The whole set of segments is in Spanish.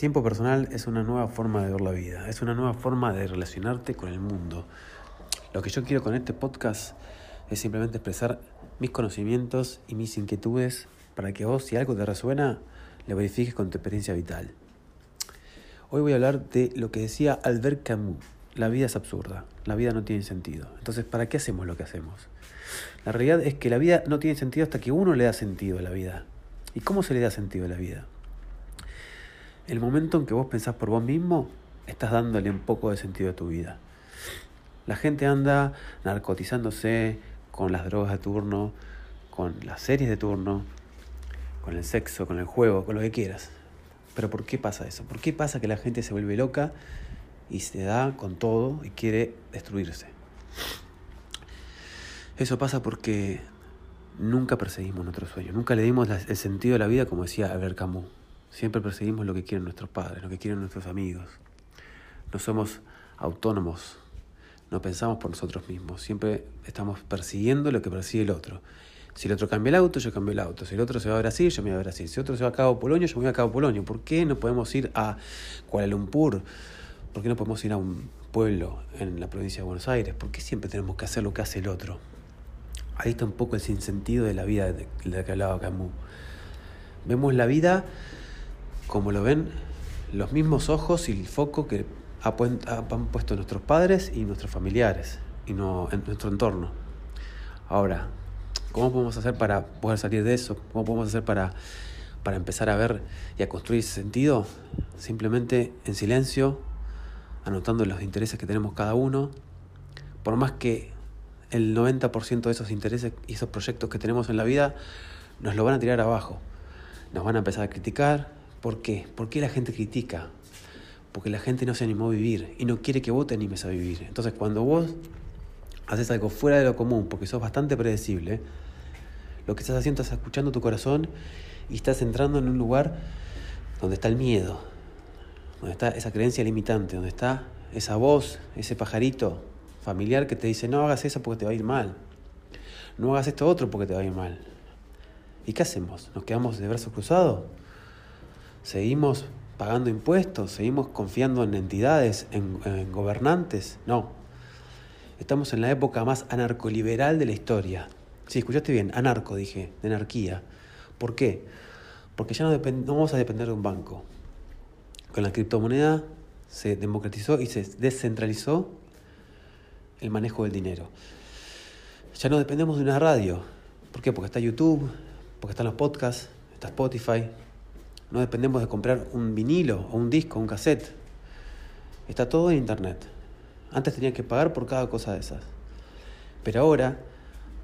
Tiempo personal es una nueva forma de ver la vida, es una nueva forma de relacionarte con el mundo. Lo que yo quiero con este podcast es simplemente expresar mis conocimientos y mis inquietudes para que vos, si algo te resuena, le verifiques con tu experiencia vital. Hoy voy a hablar de lo que decía Albert Camus. La vida es absurda, la vida no tiene sentido. Entonces, ¿para qué hacemos lo que hacemos? La realidad es que la vida no tiene sentido hasta que uno le da sentido a la vida. ¿Y cómo se le da sentido a la vida? El momento en que vos pensás por vos mismo, estás dándole un poco de sentido a tu vida. La gente anda narcotizándose con las drogas de turno, con las series de turno, con el sexo, con el juego, con lo que quieras. Pero ¿por qué pasa eso? ¿Por qué pasa que la gente se vuelve loca y se da con todo y quiere destruirse? Eso pasa porque nunca perseguimos nuestro sueño, nunca le dimos el sentido de la vida como decía Albert Camus. Siempre perseguimos lo que quieren nuestros padres, lo que quieren nuestros amigos. No somos autónomos, no pensamos por nosotros mismos. Siempre estamos persiguiendo lo que persigue el otro. Si el otro cambia el auto, yo cambio el auto. Si el otro se va a Brasil, yo me voy a Brasil. Si el otro se va a Cabo Polonio, yo me voy a Cabo Polonio. ¿Por qué no podemos ir a Kuala Lumpur? ¿Por qué no podemos ir a un pueblo en la provincia de Buenos Aires? ¿Por qué siempre tenemos que hacer lo que hace el otro? Ahí está un poco el sinsentido de la vida de la que hablaba Camus. Vemos la vida como lo ven, los mismos ojos y el foco que han puesto nuestros padres y nuestros familiares y no, en nuestro entorno. Ahora, ¿cómo podemos hacer para poder salir de eso? ¿Cómo podemos hacer para, para empezar a ver y a construir ese sentido? Simplemente en silencio, anotando los intereses que tenemos cada uno, por más que el 90% de esos intereses y esos proyectos que tenemos en la vida nos lo van a tirar abajo. Nos van a empezar a criticar, ¿Por qué? ¿Por qué la gente critica? Porque la gente no se animó a vivir y no quiere que vos te animes a vivir. Entonces, cuando vos haces algo fuera de lo común, porque sos bastante predecible, lo que estás haciendo es escuchando tu corazón y estás entrando en un lugar donde está el miedo, donde está esa creencia limitante, donde está esa voz, ese pajarito familiar que te dice, no hagas eso porque te va a ir mal, no hagas esto otro porque te va a ir mal. ¿Y qué hacemos? ¿Nos quedamos de brazos cruzados? ¿Seguimos pagando impuestos? ¿Seguimos confiando en entidades, en, gobernantes? No. Estamos en la época más anarcoliberal de la historia. Sí, escuchaste bien, anarco dije, de anarquía. ¿Por qué? Porque ya no, no vamos a depender de un banco. Con la criptomoneda se democratizó y se descentralizó el manejo del dinero. Ya no dependemos de una radio. ¿Por qué? Porque está YouTube, porque están los podcasts, está Spotify, no dependemos de comprar un vinilo o un disco, un cassette. Está todo en internet. Antes tenías que pagar por cada cosa de esas. Pero ahora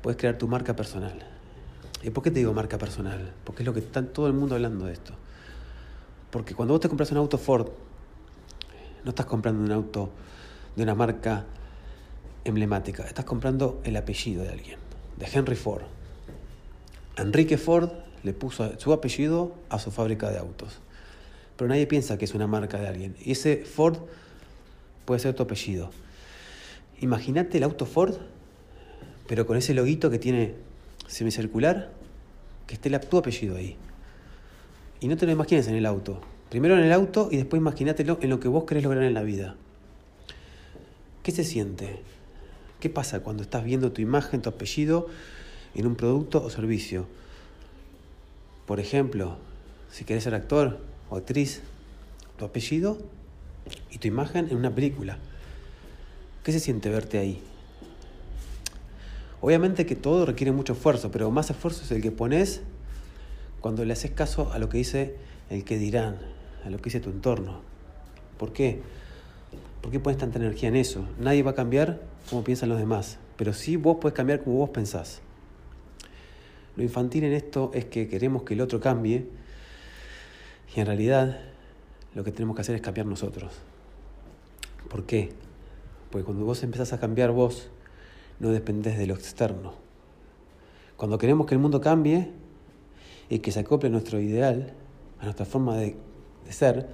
puedes crear tu marca personal. ¿Y por qué te digo marca personal? Porque es lo que está todo el mundo hablando de esto. Porque cuando vos te compras un auto Ford, no estás comprando un auto de una marca emblemática, estás comprando el apellido de alguien, de Henry Ford. Enrique Ford le puso su apellido a su fábrica de autos. Pero nadie piensa que es una marca de alguien. Y ese Ford puede ser tu apellido. Imagínate el auto Ford, pero con ese loguito que tiene semicircular, que esté tu apellido ahí. Y no te lo imagines en el auto. Primero en el auto y después imagínatelo en lo que vos querés lograr en la vida. ¿Qué se siente? ¿Qué pasa cuando estás viendo tu imagen, tu apellido en un producto o servicio? Por ejemplo, si quieres ser actor o actriz, tu apellido y tu imagen en una película. ¿Qué se siente verte ahí? Obviamente que todo requiere mucho esfuerzo, pero más esfuerzo es el que pones cuando le haces caso a lo que dice el que dirán, a lo que dice tu entorno. ¿Por qué? ¿Por qué pones tanta energía en eso? Nadie va a cambiar como piensan los demás, pero sí vos puedes cambiar como vos pensás. Lo infantil en esto es que queremos que el otro cambie y en realidad lo que tenemos que hacer es cambiar nosotros. ¿Por qué? Porque cuando vos empezás a cambiar vos, no dependés de lo externo. Cuando queremos que el mundo cambie y que se acople a nuestro ideal, a nuestra forma de, de ser,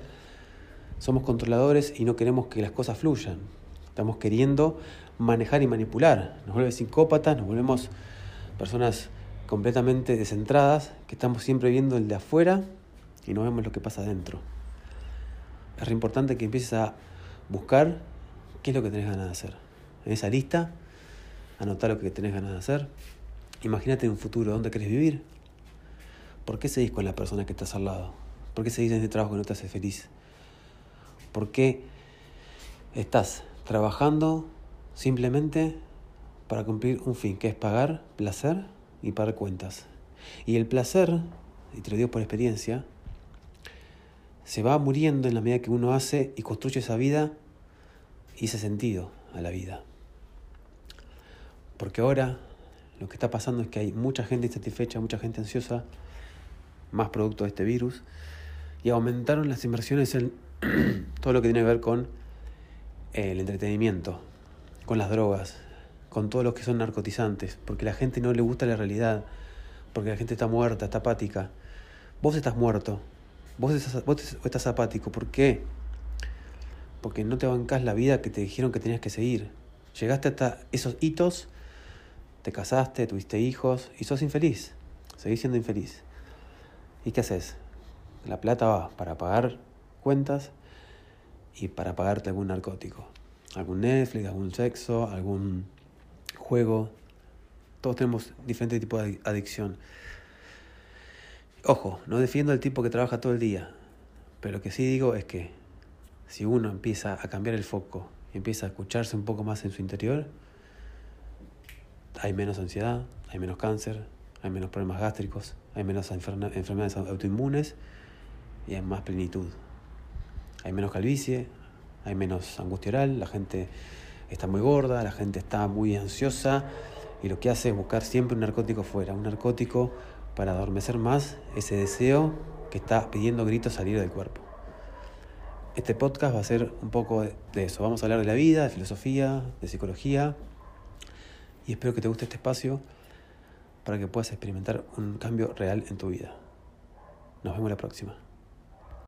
somos controladores y no queremos que las cosas fluyan. Estamos queriendo manejar y manipular. Nos volvemos psicópatas, nos volvemos personas completamente descentradas, que estamos siempre viendo el de afuera y no vemos lo que pasa adentro. es importante que empieces a buscar qué es lo que tenés ganas de hacer. En esa lista, anotar lo que tenés ganas de hacer. Imagínate un futuro dónde querés vivir. ¿Por qué seguís con la persona que estás al lado? ¿Por qué seguís en ese trabajo que no te hace feliz? ¿Por qué estás trabajando simplemente para cumplir un fin, que es pagar placer y pagar cuentas? Y el placer, y te lo digo por experiencia, se va muriendo en la medida que uno hace y construye esa vida y ese sentido a la vida. Porque ahora lo que está pasando es que hay mucha gente insatisfecha, mucha gente ansiosa, más producto de este virus, y aumentaron las inversiones en todo lo que tiene que ver con el entretenimiento, con las drogas, con todos los que son narcotizantes, porque la gente no le gusta la realidad, porque la gente está muerta, está apática. Vos estás muerto, vos estás, apático. ¿Por qué? Porque no te bancás la vida que te dijeron que tenías que seguir. Llegaste hasta esos hitos, te casaste, tuviste hijos y sos infeliz. Seguís siendo infeliz. ¿Y qué haces? La plata va para pagar cuentas y para pagarte algún narcótico. Algún Netflix, algún sexo, algún juego. Todos tenemos diferentes tipos de adicción. Ojo, no defiendo al tipo que trabaja todo el día, pero lo que sí digo es que si uno empieza a cambiar el foco y empieza a escucharse un poco más en su interior, hay menos ansiedad, hay menos cáncer, hay menos problemas gástricos, hay menos enfermedades autoinmunes y hay más plenitud. Hay menos calvicie, hay menos angustia oral, la gente está muy gorda, la gente está muy ansiosa y lo que hace es buscar siempre un narcótico fuera, un narcótico para adormecer más ese deseo que está pidiendo gritos salir del cuerpo. Este podcast va a ser un poco de eso. Vamos a hablar de la vida, de filosofía, de psicología. Y espero que te guste este espacio para que puedas experimentar un cambio real en tu vida. Nos vemos la próxima.